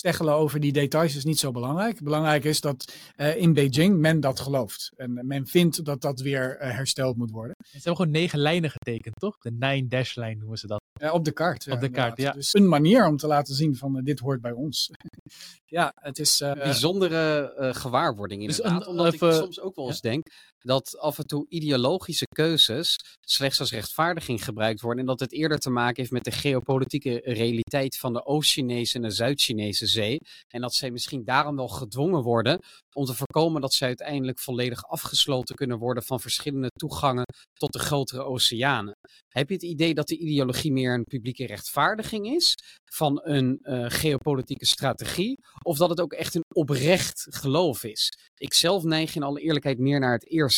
steggelen over die details is niet zo belangrijk. Belangrijk is dat uh, in Beijing men dat gelooft. En men vindt dat dat weer uh, hersteld moet worden. Ze hebben gewoon negen lijnen getekend, toch? De nine-dash-lijn noemen ze dat. Ja, op de kaart. op de kaart, ja. Dus een manier om te laten zien van uh, dit hoort bij ons. ja, het is... Bijzondere gewaarwording dus inderdaad. Dus een, omdat even, ik soms ook wel eens denk, dat af en toe ideologische keuzes slechts als rechtvaardiging gebruikt worden. En dat het eerder te maken heeft met de geopolitieke realiteit van de Oost-Chinese en de Zuid-Chinese zee. En dat zij misschien daarom wel gedwongen worden om te voorkomen dat zij uiteindelijk volledig afgesloten kunnen worden van verschillende toegangen tot de grotere oceanen. Heb je het idee dat de ideologie meer een publieke rechtvaardiging is van een uh, geopolitieke strategie? Of dat het ook echt een oprecht geloof is? Ik zelf neig in alle eerlijkheid meer naar het eerste.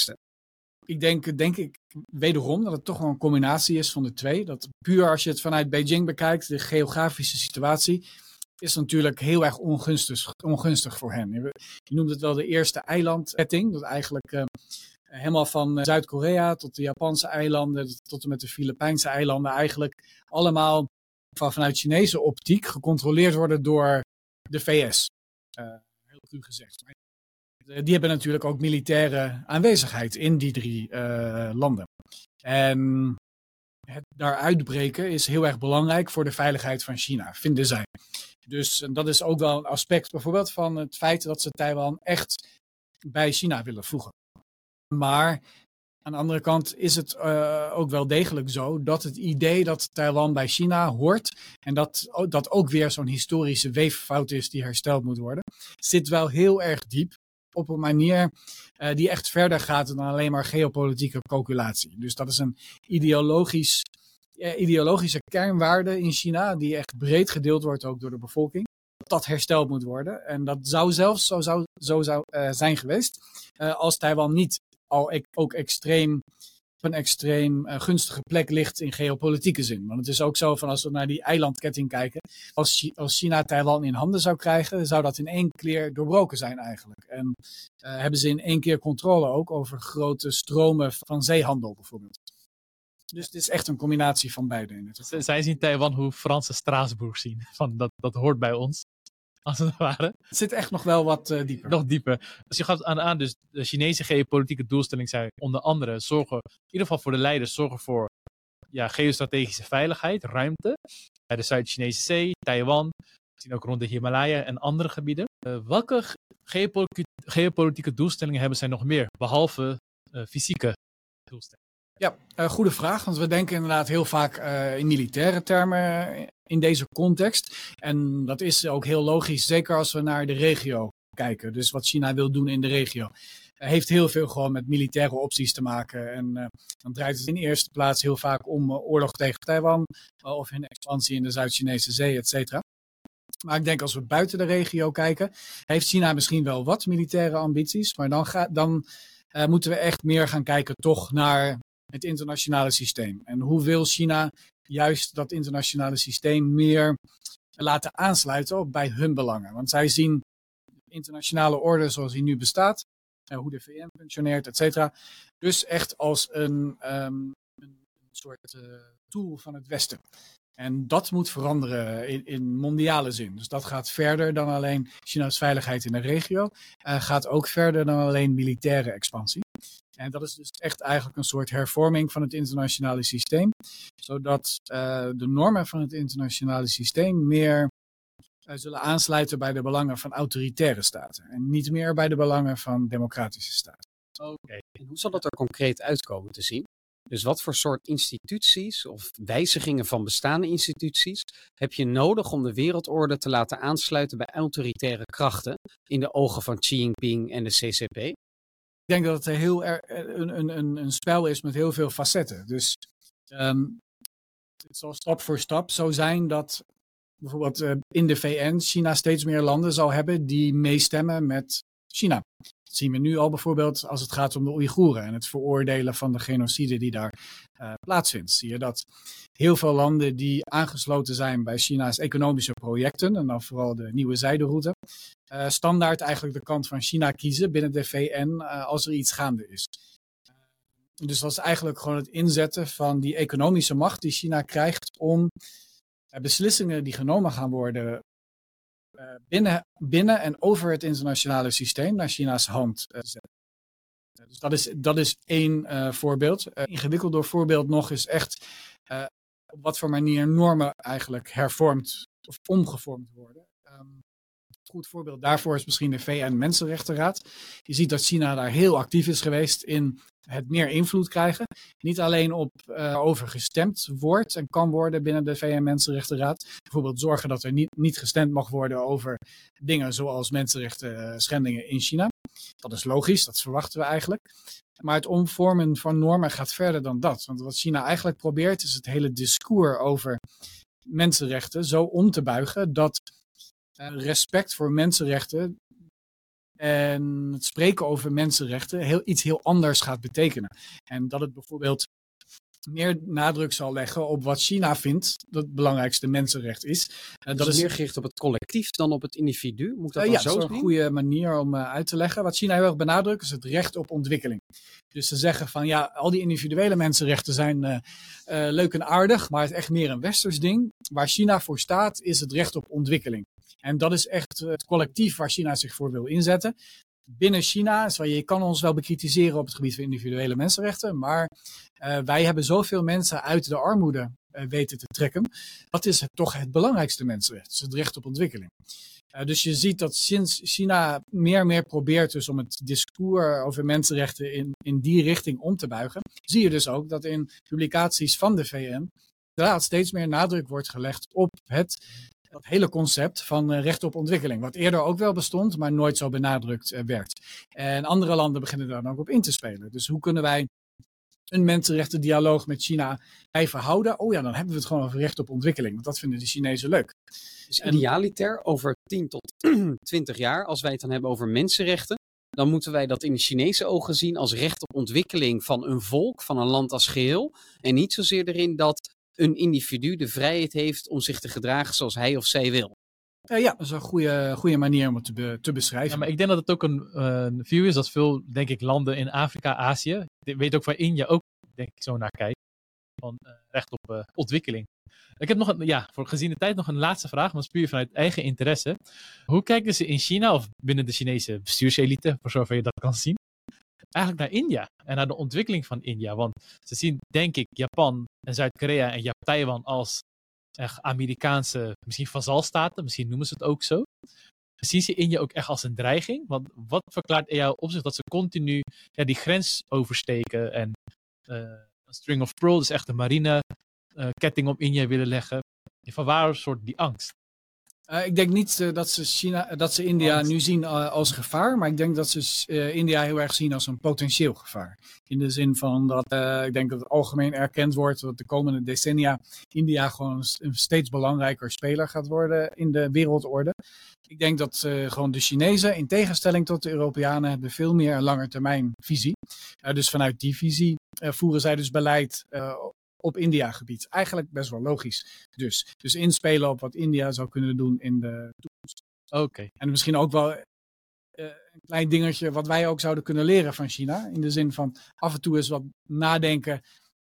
Ik denk, denk ik wederom dat het toch wel een combinatie is van de twee. Dat puur als je het vanuit Beijing bekijkt, de geografische situatie, is natuurlijk heel erg ongunstig, ongunstig voor hen. Je noemt het wel de eerste eilandetting. Dat eigenlijk uh, helemaal van Zuid-Korea tot de Japanse eilanden, tot en met de Filipijnse eilanden, eigenlijk allemaal van, vanuit Chinese optiek gecontroleerd worden door de VS. Eh, heel cru gezegd. Die hebben natuurlijk ook militaire aanwezigheid in die drie uh, landen. En het daar uitbreken is heel erg belangrijk voor de veiligheid van China, vinden zij. Dus dat is ook wel een aspect bijvoorbeeld van het feit dat ze Taiwan echt bij China willen voegen. Maar aan de andere kant is het ook wel degelijk zo dat het idee dat Taiwan bij China hoort en dat dat ook weer zo'n historische weeffout is die hersteld moet worden, zit wel heel erg diep op een manier uh, die echt verder gaat dan alleen maar geopolitieke calculatie. Dus dat is een ideologisch, uh, ideologische kernwaarde in China die echt breed gedeeld wordt ook door de bevolking. Dat hersteld moet worden. En dat zou zelfs zo zou, zo zou uh, zijn geweest als Taiwan niet al e ook extreem een extreem uh, gunstige plek ligt in geopolitieke zin. Want het is ook zo van als we naar die eilandketting kijken, als, China Taiwan in handen zou krijgen, zou dat in één keer doorbroken zijn eigenlijk. En uh, hebben ze in één keer controle ook over grote stromen van zeehandel bijvoorbeeld. Dus het is echt een combinatie van beide. In het Zij zien Taiwan hoe Franse Straatsburg zien. Van dat, dat hoort bij ons als het ware. Het zit echt nog wel wat uh, dieper. Nog dieper. Dus je gaat aan, aan, dus de Chinese geopolitieke doelstelling zijn onder andere zorgen, in ieder geval voor de leiders, zorgen voor ja, geostrategische veiligheid, ruimte. Bij de Zuid-Chinese Zee, Taiwan, misschien ook rond de Himalaya en andere gebieden. Uh, welke geopolitieke, geopolitieke doelstellingen hebben zij nog meer, behalve uh, fysieke doelstellingen? Ja, goede vraag. Want we denken inderdaad heel vaak in militaire termen in deze context. En dat is ook heel logisch, zeker als we naar de regio kijken. Dus wat China wil doen in de regio. heeft heel veel gewoon met militaire opties te maken. En uh, dan draait het in eerste plaats heel vaak om oorlog tegen Taiwan. of een expansie in de Zuid-Chinese Zee, et cetera. Maar ik denk als we buiten de regio kijken, heeft China misschien wel wat militaire ambities. Maar dan, ga, dan moeten we echt meer gaan kijken toch naar het internationale systeem. En hoe wil China juist dat internationale systeem meer laten aansluiten op bij hun belangen? Want zij zien de internationale orde zoals die nu bestaat, uh, hoe de VN functioneert, et cetera, dus echt als een, um, een soort uh, tool van het Westen. En dat moet veranderen in, in, mondiale zin. Dus dat gaat verder dan alleen China's veiligheid in de regio. Uh, gaat ook verder dan alleen militaire expansie. En dat is dus echt eigenlijk een soort hervorming van het internationale systeem. Zodat uh, de normen van het internationale systeem meer uh, zullen aansluiten bij de belangen van autoritaire staten. En niet meer bij de belangen van democratische staten. Oké, en hoe zal dat er concreet uitkomen te zien? Dus wat voor soort instituties of wijzigingen van bestaande instituties heb je nodig om de wereldorde te laten aansluiten bij autoritaire krachten in de ogen van Xi Jinping en de CCP? Ik denk dat het heel er, een, een, een spel is met heel veel facetten. Dus um, het zal stap voor stap zo zijn dat bijvoorbeeld uh, in de VN China steeds meer landen zal hebben die meestemmen met China. Dat zien we nu al bijvoorbeeld als het gaat om de Oeigoeren en het veroordelen van de genocide die daar uh, plaatsvindt. Zie je dat heel veel landen die aangesloten zijn bij China's economische projecten, en dan vooral de nieuwe zijderoute, uh, standaard eigenlijk de kant van China kiezen binnen de VN uh, als er iets gaande is. Dus dat is eigenlijk gewoon het inzetten van die economische macht die China krijgt om beslissingen die genomen gaan worden binnen, binnen en over het internationale systeem naar China's hand uh, zetten. Dus dat is, dat is één uh, voorbeeld. ingewikkelder voorbeeld nog is echt op wat voor manier normen eigenlijk hervormd of omgevormd worden. Um, goed voorbeeld daarvoor is misschien de VN-Mensenrechtenraad. Je ziet dat China daar heel actief is geweest in het meer invloed krijgen. Niet alleen op uh, over gestemd wordt en kan worden binnen de VN-Mensenrechtenraad. Bijvoorbeeld zorgen dat er niet, niet gestemd mag worden over dingen zoals mensenrechten schendingen in China. Dat is logisch, dat verwachten we eigenlijk. Maar het omvormen van normen gaat verder dan dat. Want wat China eigenlijk probeert is het hele discours over mensenrechten zo om te buigen dat respect voor mensenrechten en het spreken over mensenrechten heel, iets heel anders gaat betekenen. En dat het bijvoorbeeld meer nadruk zal leggen op wat China vindt dat het belangrijkste mensenrecht is. Uh, dat is meer gericht op het collectief dan op het individu. Moet dat uh, ja, zo dat is een goede manier om uh, uit te leggen. Wat China heel erg benadrukt is het recht op ontwikkeling. Dus ze zeggen van ja, al die individuele mensenrechten zijn leuk en aardig, maar het is echt meer een westers ding. Waar China voor staat is het recht op ontwikkeling. En dat is echt het collectief waar China zich voor wil inzetten binnen China, je kan ons wel bekritiseren op het gebied van individuele mensenrechten, maar uh, wij hebben zoveel mensen uit de armoede uh, weten te trekken. Dat is toch het belangrijkste mensenrecht, het recht op ontwikkeling. Dus je ziet dat sinds China meer en meer probeert dus om het discours over mensenrechten in, in die richting om te buigen, zie je dus ook dat in publicaties van de VN inderdaad steeds meer nadruk wordt gelegd op het dat hele concept van uh, recht op ontwikkeling. Wat eerder ook wel bestond, maar nooit zo benadrukt uh, werd. En andere landen beginnen daar dan ook op in te spelen. Dus hoe kunnen wij een mensenrechtendialoog met China blijven houden? Oh ja, dan hebben we het gewoon over recht op ontwikkeling. Want dat vinden de Chinezen leuk. Dus idealiter over 10 tot 20 jaar, als wij het dan hebben over mensenrechten, dan moeten wij dat in de Chinese ogen zien als recht op ontwikkeling van een volk, van een land als geheel. En niet zozeer erin dat een individu de vrijheid heeft om zich te gedragen zoals hij of zij wil. Uh, ja, dat is een goede, goede manier om het te, be, te beschrijven. Ja, maar ik denk dat het ook een uh, view is dat veel, denk ik, landen in Afrika, Azië, ik weet ook waar India ook, denk ik, zo naar kijkt, van uh, recht op ontwikkeling. Ik heb nog een, ja, voor gezien de tijd nog een laatste vraag, maar dat is puur vanuit eigen interesse. Hoe kijken ze in China of binnen de Chinese bestuurselite, voor zover je dat kan zien, eigenlijk naar India en naar de ontwikkeling van India. Want ze zien, denk ik, Japan en Zuid-Korea en Taiwan als echt Amerikaanse, misschien vazalstaten, misschien noemen ze het ook zo. Zien ze India ook echt als een dreiging? Want wat verklaart in jouw opzicht dat ze continu ja, die grens oversteken en uh, een string of pearl, dus echt een marine uh, ketting op India willen leggen? Van waar soort die angst? Uh, ik denk niet uh, dat, ze China, dat ze India nu zien als gevaar, maar ik denk dat ze India heel erg zien als een potentieel gevaar. In de zin van dat ik denk dat het algemeen erkend wordt dat de komende decennia India gewoon een steeds belangrijker speler gaat worden in de wereldorde. Ik denk dat gewoon de Chinezen, in tegenstelling tot de Europeanen, hebben veel meer een langetermijnvisie. dus vanuit die visie voeren zij dus beleid op India-gebied. Eigenlijk best wel logisch. Dus, dus inspelen op wat India zou kunnen doen in de toekomst. Oké. En misschien ook wel uh, een klein dingetje wat wij ook zouden kunnen leren van China. In de zin van af en toe eens wat nadenken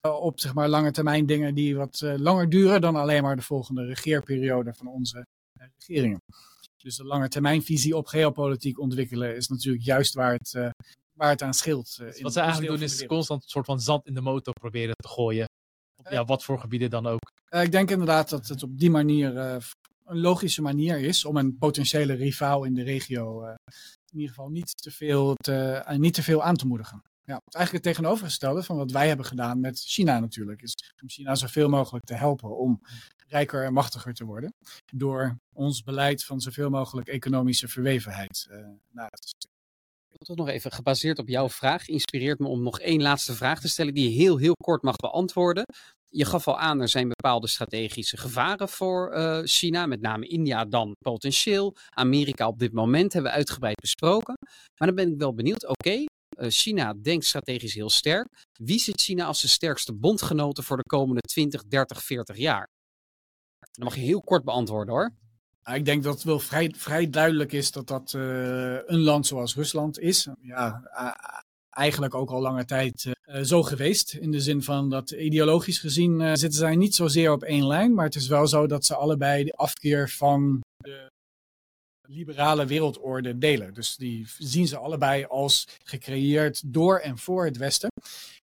uh, op zeg maar lange termijn dingen die wat uh, langer duren dan alleen maar de volgende regeerperiode van onze regeringen. Dus de lange termijnvisie op geopolitiek ontwikkelen is natuurlijk juist waar het, waar het aan scheelt. wat ze eigenlijk doen is constant een soort van zand in de motor proberen te gooien ja, wat voor gebieden dan ook. Uh, ik denk inderdaad dat het op die manier uh, een logische manier is om een potentiële rivaal in de regio uh, in ieder geval niet te veel, te, niet te veel aan te moedigen. Ja, eigenlijk het tegenovergestelde van wat wij hebben gedaan met China natuurlijk. Is om China zoveel mogelijk te helpen om rijker en machtiger te worden. Door ons beleid van zoveel mogelijk economische verwevenheid na te stellen toch nog even gebaseerd op jouw vraag, inspireert me om nog één laatste vraag te stellen die je heel, heel kort mag beantwoorden. Je gaf al aan, er zijn bepaalde strategische gevaren voor uh, China, met name India dan potentieel. Amerika op dit moment hebben we uitgebreid besproken. Maar dan ben ik wel benieuwd, oké, uh, China denkt strategisch heel sterk. Wie zit China als de sterkste bondgenoten voor de komende 20, 30, 40 jaar? Dan mag je heel kort beantwoorden hoor. Ik denk dat het wel vrij, vrij duidelijk is dat dat uh, een land zoals Rusland is. Ja, eigenlijk ook al lange tijd uh, zo geweest. In de zin van dat ideologisch gezien uh, zitten zij niet zozeer op één lijn. Maar het is wel zo dat ze allebei de afkeer van de liberale wereldorde delen. Dus die zien ze allebei als gecreëerd door en voor het Westen.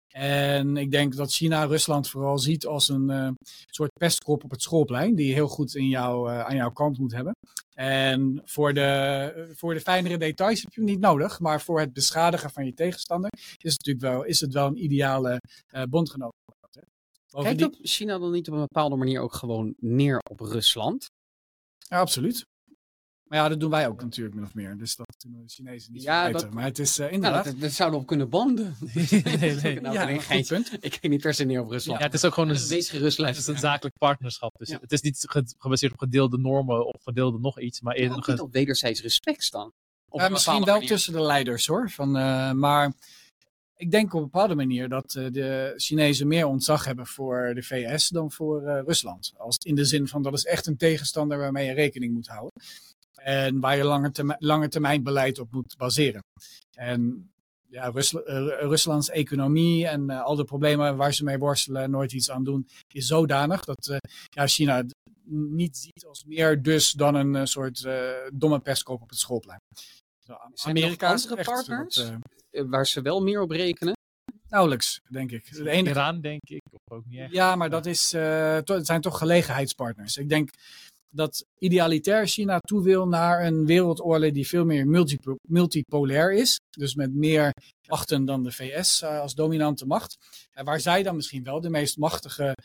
En ik denk dat China Rusland vooral ziet als een uh, soort pestkop op het schoolplein, die je heel goed in jou, uh, aan jouw kant moet hebben. En voor de, voor de fijnere details heb je hem niet nodig, maar voor het beschadigen van je tegenstander is het natuurlijk wel, is het wel een ideale uh, bondgenoot. Kijkt op China dan niet op een bepaalde manier ook gewoon neer op Rusland? Ja, absoluut. Maar ja, dat doen wij ook natuurlijk min of meer. Dus dat doen de Chinezen niet ja, dat, Maar het is uh, inderdaad... Nou, dat, dat zouden we op kunnen banden. nee, nee. nou, ja, geen punt. Ik ging niet per se neer op Rusland. Ja, het is ook gewoon een, deze gerustlijst. Het is een zakelijk partnerschap. Dus het is niet gebaseerd op gedeelde normen of gedeelde nog iets. Maar eerder niet op wederzijds respect staan. Ja, misschien wel tussen de leiders hoor. Van, uh, maar ik denk op een bepaalde manier dat uh, de Chinezen meer ontzag hebben voor de VS dan voor uh, Rusland. Als in de zin van dat is echt een tegenstander waarmee je rekening moet houden. En waar je lange termijn, lange termijn beleid op moet baseren. En ja, Rusl uh, Ruslands economie en uh, al de problemen waar ze mee worstelen en nooit iets aan doen, is zodanig dat uh, ja, China niet ziet als meer dus dan een soort domme perskoop op het schoolplein. Zo, Amerika is andere partners waar ze wel meer op rekenen? Nauwelijks, denk ik. De enige... Iran, denk ik, of ook niet echt. Ja, maar dat is, het zijn toch gelegenheidspartners. Ik denk dat idealitair China toe wil naar een wereldoorlog die veel meer multip multipolair is. Dus met meer machten dan de VS uh, als dominante macht. En waar zij dan misschien wel de meest machtige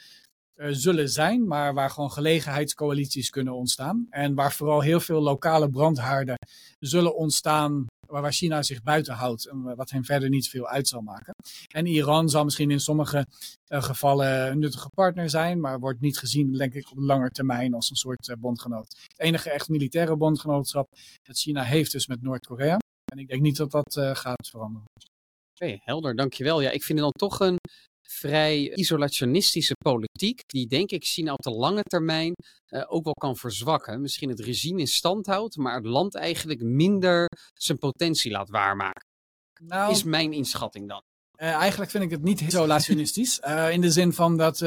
uh, zullen zijn, maar waar gewoon gelegenheidscoalities kunnen ontstaan. En waar vooral heel veel lokale brandhaarden zullen ontstaan waar China zich buiten houdt en wat hen verder niet veel uit zal maken. En Iran zal misschien in sommige uh, gevallen een nuttige partner zijn, maar wordt niet gezien, denk ik, op lange termijn als een soort uh, bondgenoot. Het enige echt militaire bondgenootschap dat China heeft is met Noord-Korea. En ik denk niet dat dat uh, gaat veranderen. Oké, helder, dankjewel. Ja, ik vind het dan toch een vrij isolationistische politiek, die denk ik China op de lange termijn uh, ook wel kan verzwakken. Misschien het regime in stand houdt, maar het land eigenlijk minder zijn potentie laat waarmaken. Nou, is mijn inschatting dan. Uh, eigenlijk vind ik het niet isolationistisch. uh, in de zin van dat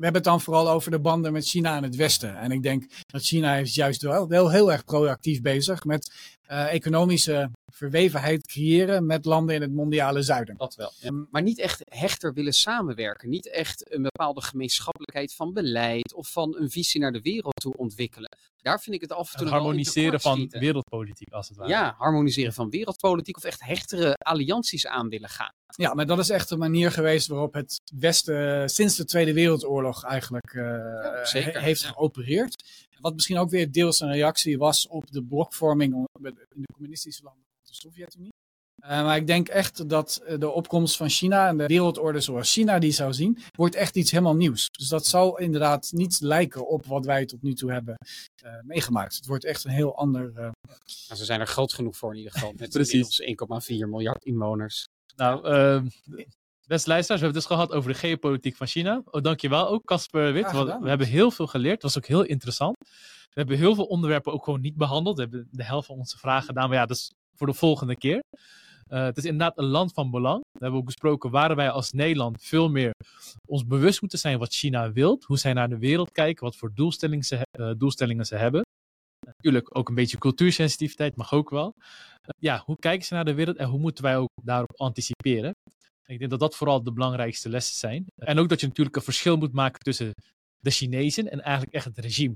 we hebben het dan vooral over de banden met China en het Westen. En ik denk dat China is juist wel, wel heel erg proactief bezig met uh, economische verwevenheid creëren met landen in het mondiale zuiden. Dat wel. Ja. Maar niet echt hechter willen samenwerken. Niet echt een bepaalde gemeenschappelijkheid van beleid of van een visie naar de wereld toe ontwikkelen. Daar vind ik het af en toe het harmoniseren van wereldpolitiek, als het ware. Ja, harmoniseren van wereldpolitiek of echt hechtere allianties aan willen gaan. Ja, maar dat is echt een manier geweest waarop het Westen sinds de Tweede Wereldoorlog eigenlijk uh, ja, he heeft geopereerd. Wat misschien ook weer deels een reactie was op de blokvorming in de communistische landen de Sovjet-Unie. Uh, maar ik denk echt dat de opkomst van China en de wereldorde zoals China die zou zien, wordt echt iets helemaal nieuws. Dus dat zal inderdaad niet lijken op wat wij tot nu toe hebben uh, meegemaakt. Het wordt echt een heel ander. Uh... Nou, ze zijn er groot genoeg voor in ieder geval. Met Precies. 1,4 miljard inwoners. Nou, uh, beste luisteraars, we hebben het dus gehad over de geopolitiek van China. Oh, dankjewel ook, Casper Wit. we, we hebben heel veel geleerd. Het was ook heel interessant. We hebben heel veel onderwerpen ook gewoon niet behandeld. We hebben de helft van onze vragen gedaan. Maar ja, dat is voor de volgende keer. Uh, het is inderdaad een land van belang. We hebben ook besproken waar wij als Nederland veel meer ons bewust moeten zijn wat China wil. Hoe zij naar de wereld kijken, wat voor doelstellingen ze, uh, doelstellingen ze hebben. Natuurlijk ook een beetje cultuursensitiviteit mag ook wel. Uh, ja, hoe kijken ze naar de wereld en hoe moeten wij ook daarop anticiperen? Ik denk dat dat vooral de belangrijkste lessen zijn. En ook dat je natuurlijk een verschil moet maken tussen de Chinezen en eigenlijk echt het regime.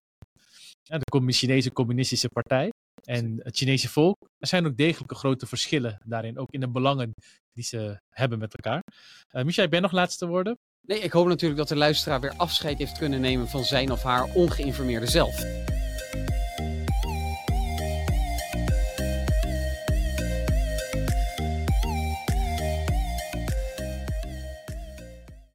De Chinese Communistische Partij en het Chinese volk. Er zijn ook degelijke grote verschillen daarin, ook in de belangen die ze hebben met elkaar. Uh, Michel, ben nog laatste woorden? Nee, ik hoop natuurlijk dat de luisteraar weer afscheid heeft kunnen nemen van zijn of haar ongeïnformeerde zelf.